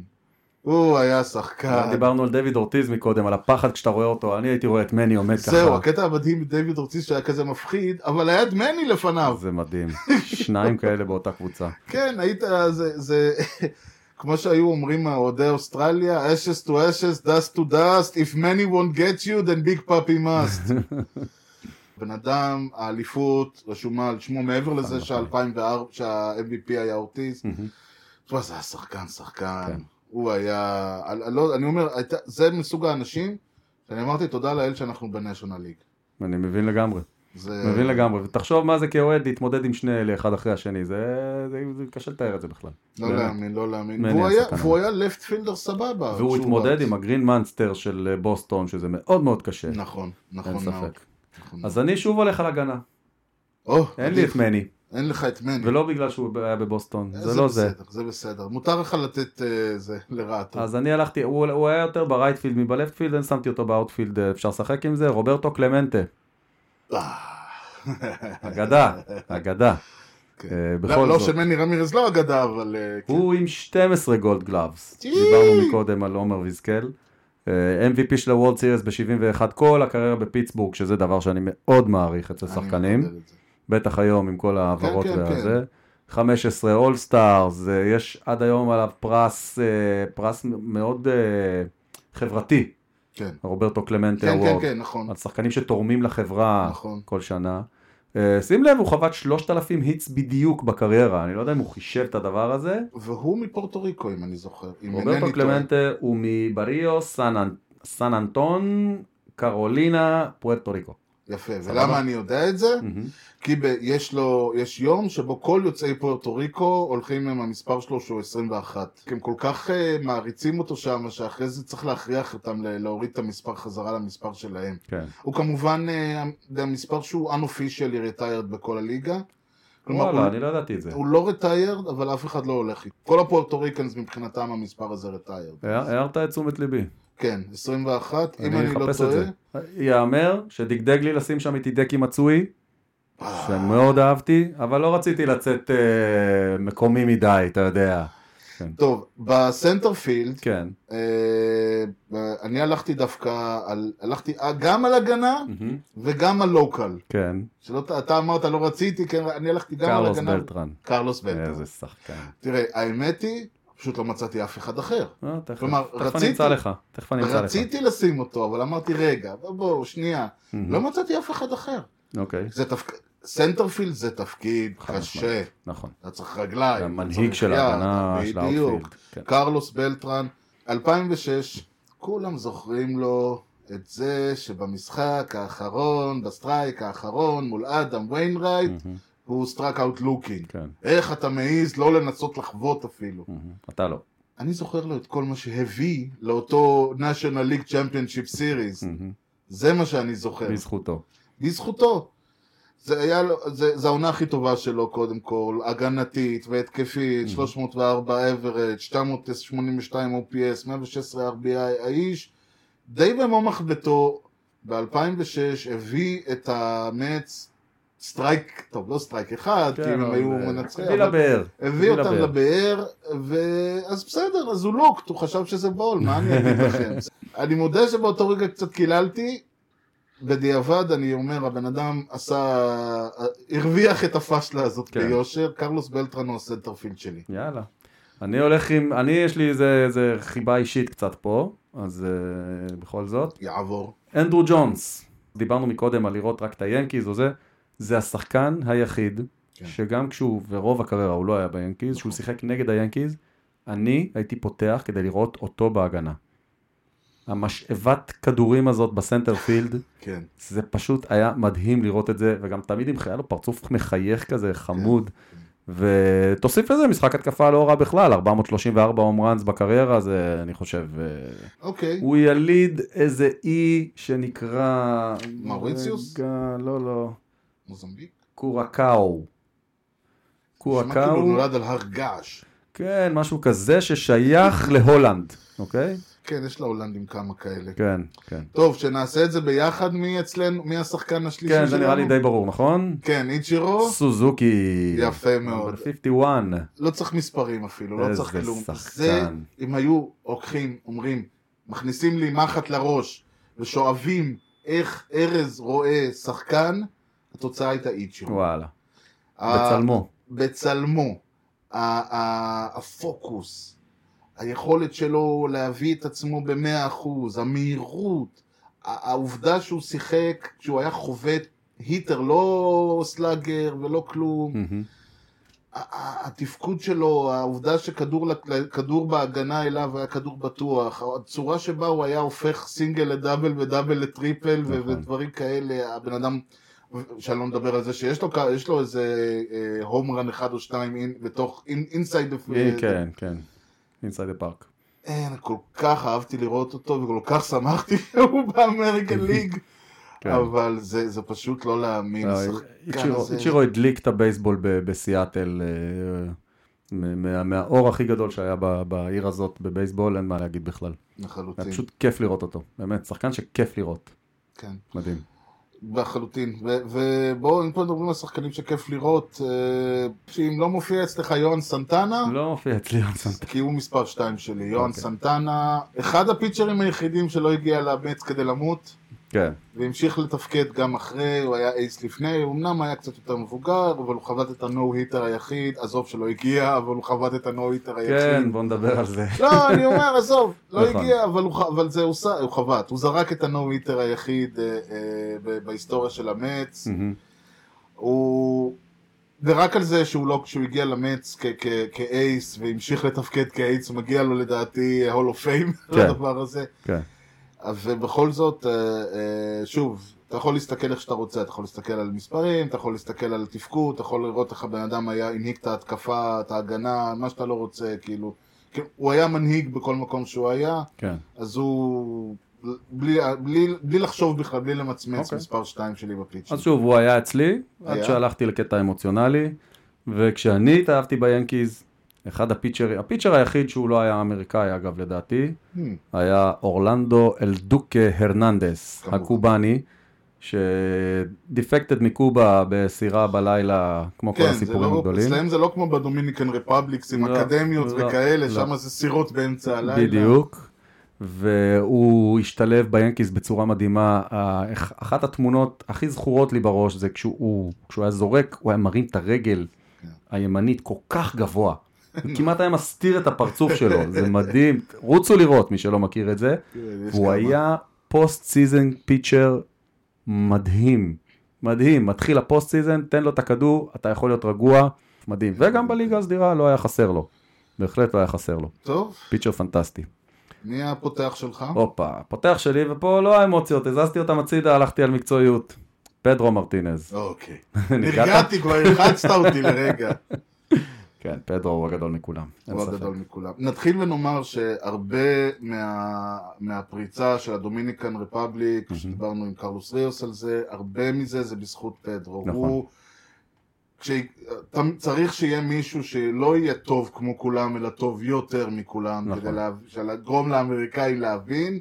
הוא היה שחקן. דיברנו על דיוויד אורטיז מקודם, על הפחד כשאתה רואה אותו, אני הייתי רואה את מני עומד ככה. זהו, הקטע המדהים בדייוויד אורטיס שהיה כזה מפחיד, אבל היה את מני לפניו. זה מדהים. שניים כאלה באותה קבוצה. (laughs) כן, היית, זה, זה, כמו שהיו אומרים אוהדי אוסטרליה, ashes to ashes, dust to dust, if many won't get you, then big puppy must. (laughs) בן אדם, האליפות רשומה על שמו, מעבר לזה שה-2004, שה-MVP היה אורטיס. תשמע, זה היה שחקן, שחקן. כן. הוא היה, אני, לא, אני אומר, זה מסוג האנשים, שאני אמרתי תודה לאל שאנחנו ב National League. אני מבין לגמרי. זה... מבין לגמרי. ותחשוב מה זה כאוהד להתמודד עם שני אלה אחד אחרי השני. זה זה- זה קשה לתאר את זה בכלל. לא באמת. להאמין, לא להאמין. והוא היה, והוא היה left fielder סבבה. והוא התמודד. עם ה Green Monster של אה, בוסטון, שזה מאוד מאוד קשה. נכון, נכון אין מאוד. ספק. נכון אז אני שוב הולך על הגנה. או, אין לי את מני. אין לך את מני. ולא בגלל שהוא היה בבוסטון. אה, זה לא זה. בסדר, זה בסדר. מותר לך לתת אה, זה לרעתו. אז אני הלכתי, הוא הוא היה יותר ברייטפילד מבלפטפילד, אני שמתי אותו ב outfield, אפשר לשחק עם זה, רוברטו קלמנטה. אה. אגדה, אגדה. כן. אה, לא, בכל לא. שמני רמירז לא אגדה, אבל... אה, כן. הוא עם 12 gold gloves. דיברנו מקודם על עומר ויזקל. MVP של ה World Series ב-71, כל הקריירה בפיטסבורג, שזה דבר שאני מאוד מעריך אצל שחקנים. בטח היום עם כל ההעברות כן, והזה. 15 all stars, יש עד היום עליו פרס, פרס מאוד חברתי, כן. רוברטו קלמנטה כן, כן, award. כן, נכון. על שחקנים שתורמים לחברה נכון. כל שנה. אה, שים לב, הוא חבט 3,000 hits בדיוק בקריירה, אני לא יודע אם הוא חישב את הדבר הזה. והוא מפורטו ריקו, אם אני זוכר. אם רוברטו. קלמנטה הוא מבריו, סן סן אנטון, קרולינה, פוארטו ריקו. יפה. ולמה אני יודע את זה? כי ב- יש לו, יש יום שבו כל יוצאי פוארטו ריקו הולכים עם המספר שלו שהוא 21. כי הם כל כך אה, מעריצים אותו שם, שאחרי זה צריך להכריח אותם ל- להוריד את המספר חזרה למספר שלהם. כן. הוא כמובן, אה, זה המספר שהוא unofficially retired בכל הליגה. כלומר, וואלה, הוא, אני לא ידעתי את זה. הוא לא retired, אבל אף אחד לא הולך איתו. כל הפוארטו ריקנס מבחינתם המספר הזה retired. הערת את תשומת ליבי. כן, 21, אם אני לא טועה. זה. ייאמר שדגדג לי לשים שם את הידקי מצואי, שמאוד אהבתי, אבל לא רציתי לצאת אה, מקומי מדי, אתה יודע. טוב, ב center field, כן. אה, אני הלכתי דווקא, על, הלכתי גם על הגנה מהמם. וגם על local. כן. שלא, אתה אמרת לא רציתי, כן, אני הלכתי גם על קרלוס הגנה. בלטרן. קרלוס בלטרן. איזה שחקן. תראה, האמת היא, פשוט לא מצאתי אף אחד אחר. אה, תכף כלומר, תכף רציתי- אני אמצא לך. תכף אני אמצא לך. רציתי לשים אותו, אבל אמרתי, רגע, בואו, שנייה. לא מצאתי אף אחד אחר. אוקיי. זה תפקיד, center field זה תפקיד קשה. נכון. אתה צריך רגליים. המנהיג של ההגנה של בדיוק. ה outfield. כן. קרלוס בלטרן, 2006, כולם זוכרים לו את זה שבמשחק האחרון, ב strike האחרון מול אדם ויינרייט, מהמם. הוא struck out looking. כן. איך אתה מעז לא לנסות לחבוט אפילו. מהמם. אתה לא. אני זוכר לו את כל מה שהביא לאותו national league championship series. מהמם. זה מה שאני זוכר. בזכותו. בזכותו. זה היה לו, זה, זה העונה הכי טובה שלו קודם כל, הגנתית והתקפית, 304 average, 982 OPS, 116 RBI, האיש די במו מחבטו ב-2006 הביא את המץ סטרייק, טוב לא סטרייק אחד, כי אם הם היו מנצחים, הביא לבאר. הביא אותם לבאר, ואז בסדר, אז הוא לוקט, הוא חשב שזה בול, מה אני אגיד לכם? (laughs) אני מודה שבאותו רגע קצת קיללתי, בדיעבד אני אומר, הבן אדם עשה, הרוויח את הפשלה הזאת כן. ביושר, קרלוס בלטרן הוא הסנטרפילד שלי. יאללה. אני הולך עם, אני יש לי איזה, איזה חיבה אישית קצת פה, אז uh, בכל זאת. יעבור. אנדרו ג'ונס, דיברנו מקודם על לראות רק את היאנקיז או זה, השחקן היחיד, כן. שגם כשהוא, ורוב הקריירה הוא לא היה ביאנקיז, שהוא שיחק נגד היאנקיז, אני הייתי פותח כדי לראות אותו בהגנה. המשאבת כדורים הזאת בסנטר פילד, כן. זה פשוט היה מדהים לראות את זה, וגם תמיד עם היה לו פרצוף מחייך כזה, חמוד. ותוסיף לזה משחק התקפה לא רע בכלל, 434 הום ראנס בקריירה, זה אני חושב, אה, אוקיי. הוא יליד איזה אי שנקרא... מאוריציוס? רגע, לא, לא. מוזמביק? קורקאו. שמע כאילו קורקאו, הוא נולד על הר געש. כן, משהו כזה ששייך להולנד, אוקיי? כן, יש להולנדים כמה כאלה. כן, כן. טוב, שנעשה את זה ביחד מי אצלנו, מי השחקן השלישי שלנו? כן, זה נראה לי די ברור, נכון? כן, איצ'ירו. סוזוקי. יפה מאוד. נאמבר 51. לא צריך מספרים אפילו, לא איזה צריך כלום. שחקן. זה, אם היו לוקחים, אומרים, מכניסים לי מחט לראש ושואבים איך ארז רואה שחקן, התוצאה הייתה איצ'ירו. וואלה. בצלמו. בצלמו. הפוקוס, היכולת שלו להביא את עצמו במאה אחוז, המהירות, העובדה שהוא שיחק, שהוא היה חובט היטר, לא סלאגר ולא כלום. התפקוד שלו, העובדה שכדור בהגנה אליו היה כדור בטוח, הצורה שבה הוא היה הופך single ל double ו double ל triple נכון. ודברים כאלה, הבן אדם, שאני לא מדבר על זה שיש לו, יש לו איזה home run אחד או שניים אין- בתוך, inside, כן, כן. inside ה park. אין, כל כך אהבתי לראות אותו וכל כך שמחתי (laughs) שהוא ב American (laughs) League, כן. אבל זה זה פשוט לא להאמין, לא, איצ'ירו- הדליק את הבייסבול בסיאטל אה, מה- מה- מהאור הכי גדול שהיה ב- בעיר הזאת בבייסבול, אין מה להגיד בכלל. לחלוטין, פשוט כיף לראות אותו, באמת, שחקן שכיף לראות, כן. מדהים. לחלוטין, ובואו, אם פה מדברים על שחקנים שכיף לראות, אה, שאם לא מופיע אצלך יוהן סנטנה, לא מופיע אצלי יונסון. כי הוא מספר 2 שלי, יוהן אוקיי. סנטנה, אחד הפיצ'רים היחידים שלא הגיע לאמץ כדי למות, כן, והמשיך לתפקד גם אחרי, הוא היה אייס לפני, הוא אמנם היה קצת יותר מבוגר, אבל הוא חבט את הנו היטר היחיד, עזוב שלא הגיע, אבל הוא חבט את הנו היטר היחיד. כן, בוא נדבר על זה. (laughs) לא, אני אומר, עזוב, לא נכון. הגיע, אבל, הוא, אבל זה הוא, הוא חבט, הוא זרק את הנו היטר היחיד אה, אה, בהיסטוריה של המץ. הוא... ורק על זה שהוא לא, כשהוא הגיע למץ כאייס והמשיך לתפקד כאייס, מגיע לו לדעתי הול אוף פיים כן. לדבר הזה. כן, ובכל זאת, אה, אה, שוב, אתה יכול להסתכל איך שאתה רוצה, אתה יכול להסתכל על מספרים, אתה יכול להסתכל על תפקוד, אתה יכול לראות איך הבן אדם היה, הנהיג את ההתקפה, את ההגנה, מה שאתה לא רוצה, כאילו. כאילו, הוא היה מנהיג בכל מקום שהוא היה, כן. אז הוא, בלי, בלי, בלי לחשוב בכלל, בלי למצמץ, אוקיי. מספר 2 שלי בפיץ'. אז שוב, הוא היה אצלי, עד היה? שהלכתי לקטע אמוציונלי, וכשאני התאהבתי ביאנקיז, אחד הפיצ'רים, הפיצ'ר היחיד שהוא לא היה אמריקאי אגב לדעתי, Hmm. היה אורלנדו אלדוקה הרננדס. הקובאני, שדיפקטד מקובה בסירה בלילה, כמו כל כן, זה הסיפורים לא, הגדולים. אצלם זה לא כמו בדומיניקן רפבליקס עם לא, אקדמיות לא, וכאלה, לא. שם זה סירות באמצע הלילה. בדיוק. והוא השתלב ביאנקיס בצורה מדהימה. אחת התמונות הכי זכורות לי בראש זה כשהוא, כשהוא היה זורק, הוא היה מרים את הרגל כן. הימנית כל כך גבוה. הוא כמעט היה מסתיר את הפרצוף שלו, זה מדהים. רוצו לראות, מי שלא מכיר את זה. כן, הוא. היה פוסט סיזן פיצ'ר מדהים. מדהים, מתחיל ה post season, תן לו את הכדור, אתה יכול להיות רגוע, מדהים. וגם בליגה הסדירה לא היה חסר לו. בהחלט לא היה חסר לו. טוב, pitcher פנטסטי. מי הפותח שלך? הופה, פותח שלי, ופה לא האמוציות, הזזתי אותם הצידה, הלכתי על מקצועיות. פדרו מרטינז. אוקיי. (laughs) נרגעת? נרגעתי כבר, הלחצת אותי לרגע. כן, פדרו הוא הגדול מכולם. הוא. הגדול מכולם. נתחיל ונאמר שהרבה מה, מהפריצה של הדומיניקן רפבליק, שדיברנו עם קרלוס ריוס על זה, הרבה מזה זה בזכות פדרו. נכון. הוא... כש... צריך שיהיה מישהו שלא יהיה טוב כמו כולם, אלא טוב יותר מכולם, נכון. כדי לה... לגרום לאמריקאים להבין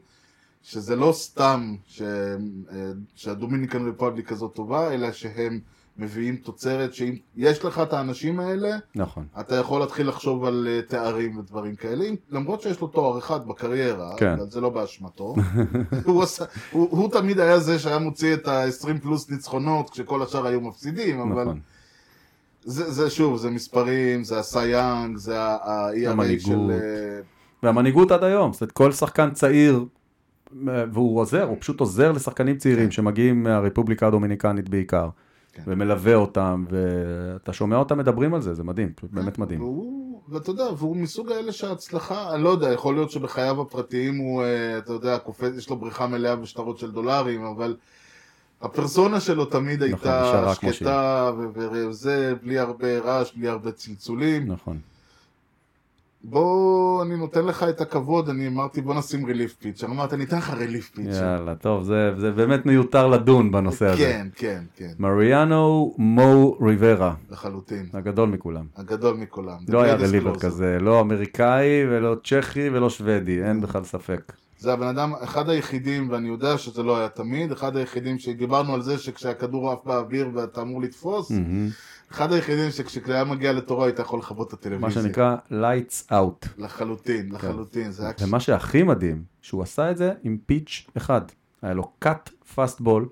שזה לא סתם ש... אה, שהדומיניקן רפבליק הזאת טובה, אלא שהם מביאים תוצרת, שאם יש לך את האנשים האלה, נכון. אתה יכול להתחיל לחשוב על אה, תארים ודברים כאלה, למרות שיש לו תואר אחד בקריירה, כן. זה לא באשמתו. (laughs) הוא, עשה, הוא, הוא תמיד היה זה שהיה מוציא את ה-20 פלוס ניצחונות, כשכל השאר היו מפסידים, אבל נכון. זה, זה שוב, זה מספרים, זה הסייאנג, זה ה-ERA של... אה, והמנהיגות עד היום, זאת אומרת, כל שחקן צעיר, אה, והוא עוזר, הוא פשוט עוזר לשחקנים צעירים שמגיעים מהרפובליקה הדומיניקנית בעיקר, כן. ומלווה אותם, ואתה שומע אותם מדברים על זה, זה מדהים, פשוט באמת מדהים. והוא, ואתה יודע, והוא מסוג האלה שההצלחה, אני לא יודע, יכול להיות שבחייו הפרטיים הוא, אה, אתה יודע, קופץ, יש לו בריכה מלאה בשטרות של דולרים, אבל הפרסונה שלו תמיד הייתה נכון, כמו שקטה, וזה, בלי הרבה רעש, בלי הרבה צלצולים. נכון. בוא, אני נותן לך את הכבוד, אני אמרתי בוא נשים ריליף פיצ'ר, אמרת אני אתן לך ריליף פיצ'ר. יאללה, טוב, זה, זה באמת מיותר לדון בנושא הזה. כן, כן, כן, מריאנו מו ריברה, לחלוטין. הגדול מכולם. הגדול מכולם. לא היה רליבר. כזה, לא אמריקאי ולא צ'כי ולא שוודי, אין בכלל ספק. זה הבן אדם, אחד היחידים, ואני יודע שזה לא היה תמיד, אחד היחידים שדיברנו על זה שכשהכדור עף באוויר ואתה אמור לתפוס, מהמם. אחד היחידים שכשהיה מגיע לתורו היית יכול לכבות את הטלוויזיה. מה שנקרא lights out. לחלוטין, לחלוטין. זה היה. ומה שהכי מדהים, שהוא עשה את זה עם פיץ' אחד. היה לו cut fast ball,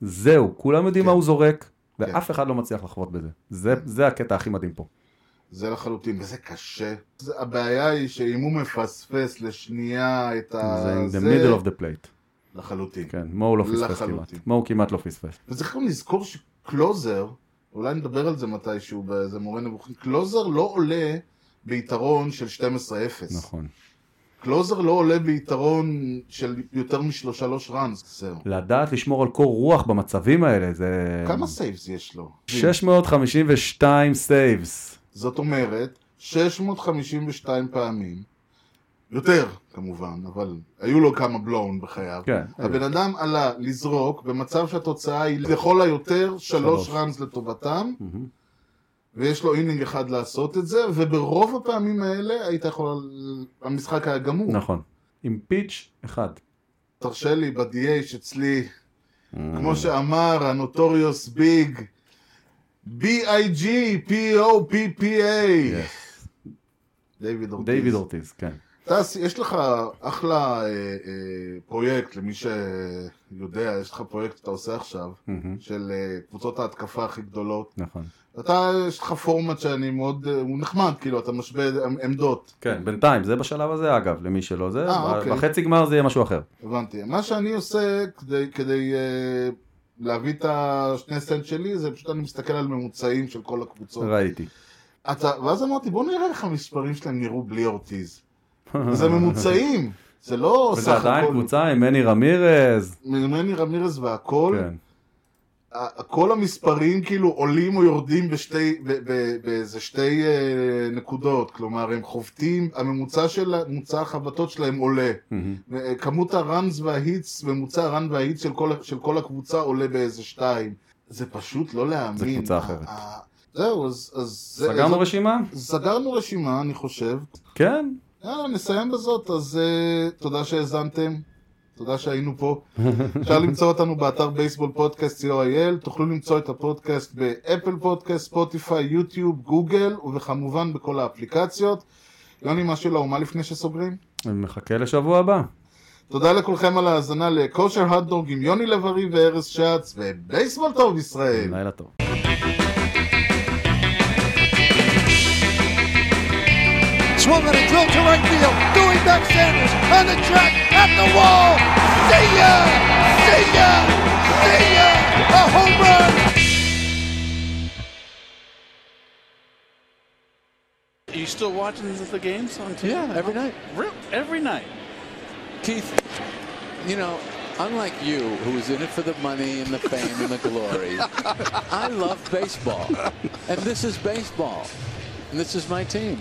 זהו, כולם יודעים כן. מה הוא זורק, כן. ואף אחד לא מצליח לחוות בזה. זה, זה הקטע הכי מדהים פה. זה לחלוטין, וזה קשה. זה, הבעיה היא שאם הוא מפספס לשנייה את ה... זה in the middle of the plate. לחלוטין. כן, מו לא פספס. כמעט. מו כמעט לא פספס. וצריך גם לזכור שקלוזר, אולי נדבר על זה מתישהו באיזה מורה נבוכים, קלוזר לא עולה ביתרון של 12-0. נכון. closer לא עולה ביתרון של יותר משלושה runs. זהו. לדעת לשמור על קור רוח במצבים האלה, זה... כמה saves יש לו? 652 saves. זאת אומרת, 652 פעמים, יותר כמובן, אבל היו לו כמה blown בחייו. כן. הבן אדם עלה לזרוק במצב שהתוצאה היא לכל היותר שלוש. runs לטובתם. ויש לו inning אחד לעשות את זה, וברוב הפעמים האלה היית יכול, המשחק היה גמור. נכון. עם pitch אחד. תרשה לי, ב-DH אצלי, כמו שאמר ה Notorious Big, B-I-G, P-O-P-P-A. דיוויד אורטיז. דיוויד אורטיז, כן. אתה, יש לך אחלה אה, אה, פרויקט, למי שיודע, יש לך פרויקט שאתה עושה עכשיו, מהמם. של אה, קבוצות ההתקפה הכי גדולות. נכון. אתה, יש לך פורמט שאני מאוד, אה, הוא נחמד, כאילו, אתה משווה עמדות. כן, בינתיים, זה בשלב הזה אגב, למי שלא זה, אה, אוקיי. בחצי גמר זה יהיה משהו אחר. הבנתי. מה שאני עושה כדי, כדי אה, להביא את השני סנט שלי, זה פשוט אני מסתכל על ממוצעים של כל הקבוצות. ראיתי. אתה, ואז אמרתי, בוא נראה איך המספרים שלהם נראו בלי אורטיז. זה ממוצעים, זה לא וזה סך עדיין הכל. קבוצה עם מני רמירז. מני רמירז והכל, כן. כל המספרים כאילו עולים או יורדים בשתי, באיזה שתי אה, נקודות, כלומר הם חובטים, הממוצע של, ממוצע החבטות שלהם עולה. אה, כמות הראנס וההיטס, ממוצע הרן וההיטס של כל, של כל הקבוצה עולה באיזה שתיים. זה פשוט לא להאמין. זה קבוצה אחרת. זהו, אז... אז זה- סגרנו אז- רשימה? סגרנו רשימה, אני חושב. כן. יאללה, נסיים בזאת, אז uh, תודה שהאזנתם, תודה שהיינו פה. אפשר למצוא אותנו באתר בייסבול פודקאסט co.il, תוכלו למצוא את הפודקאסט באפל פודקאסט, ספוטיפיי, יוטיוב, גוגל, וכמובן בכל האפליקציות. יוני, משהו לאומה לפני שסוגרים? אני מחכה לשבוע הבא. תודה לכולכם על ההאזנה לכושר הדדוג עם יוני לב-ארי וארז שץ, ובייסבול טוב ישראל. לילה טוב. Swung on a drill to right field. Doing back Sanders on the track at the wall. See ya! See ya! See ya! A home run! Are you still watching the games on TV? Yeah, every night. Real- Every night. Keith, you know, unlike you, who's in it for the money and the fame and the glory, (laughs) I love baseball. And this is baseball. And this is my team.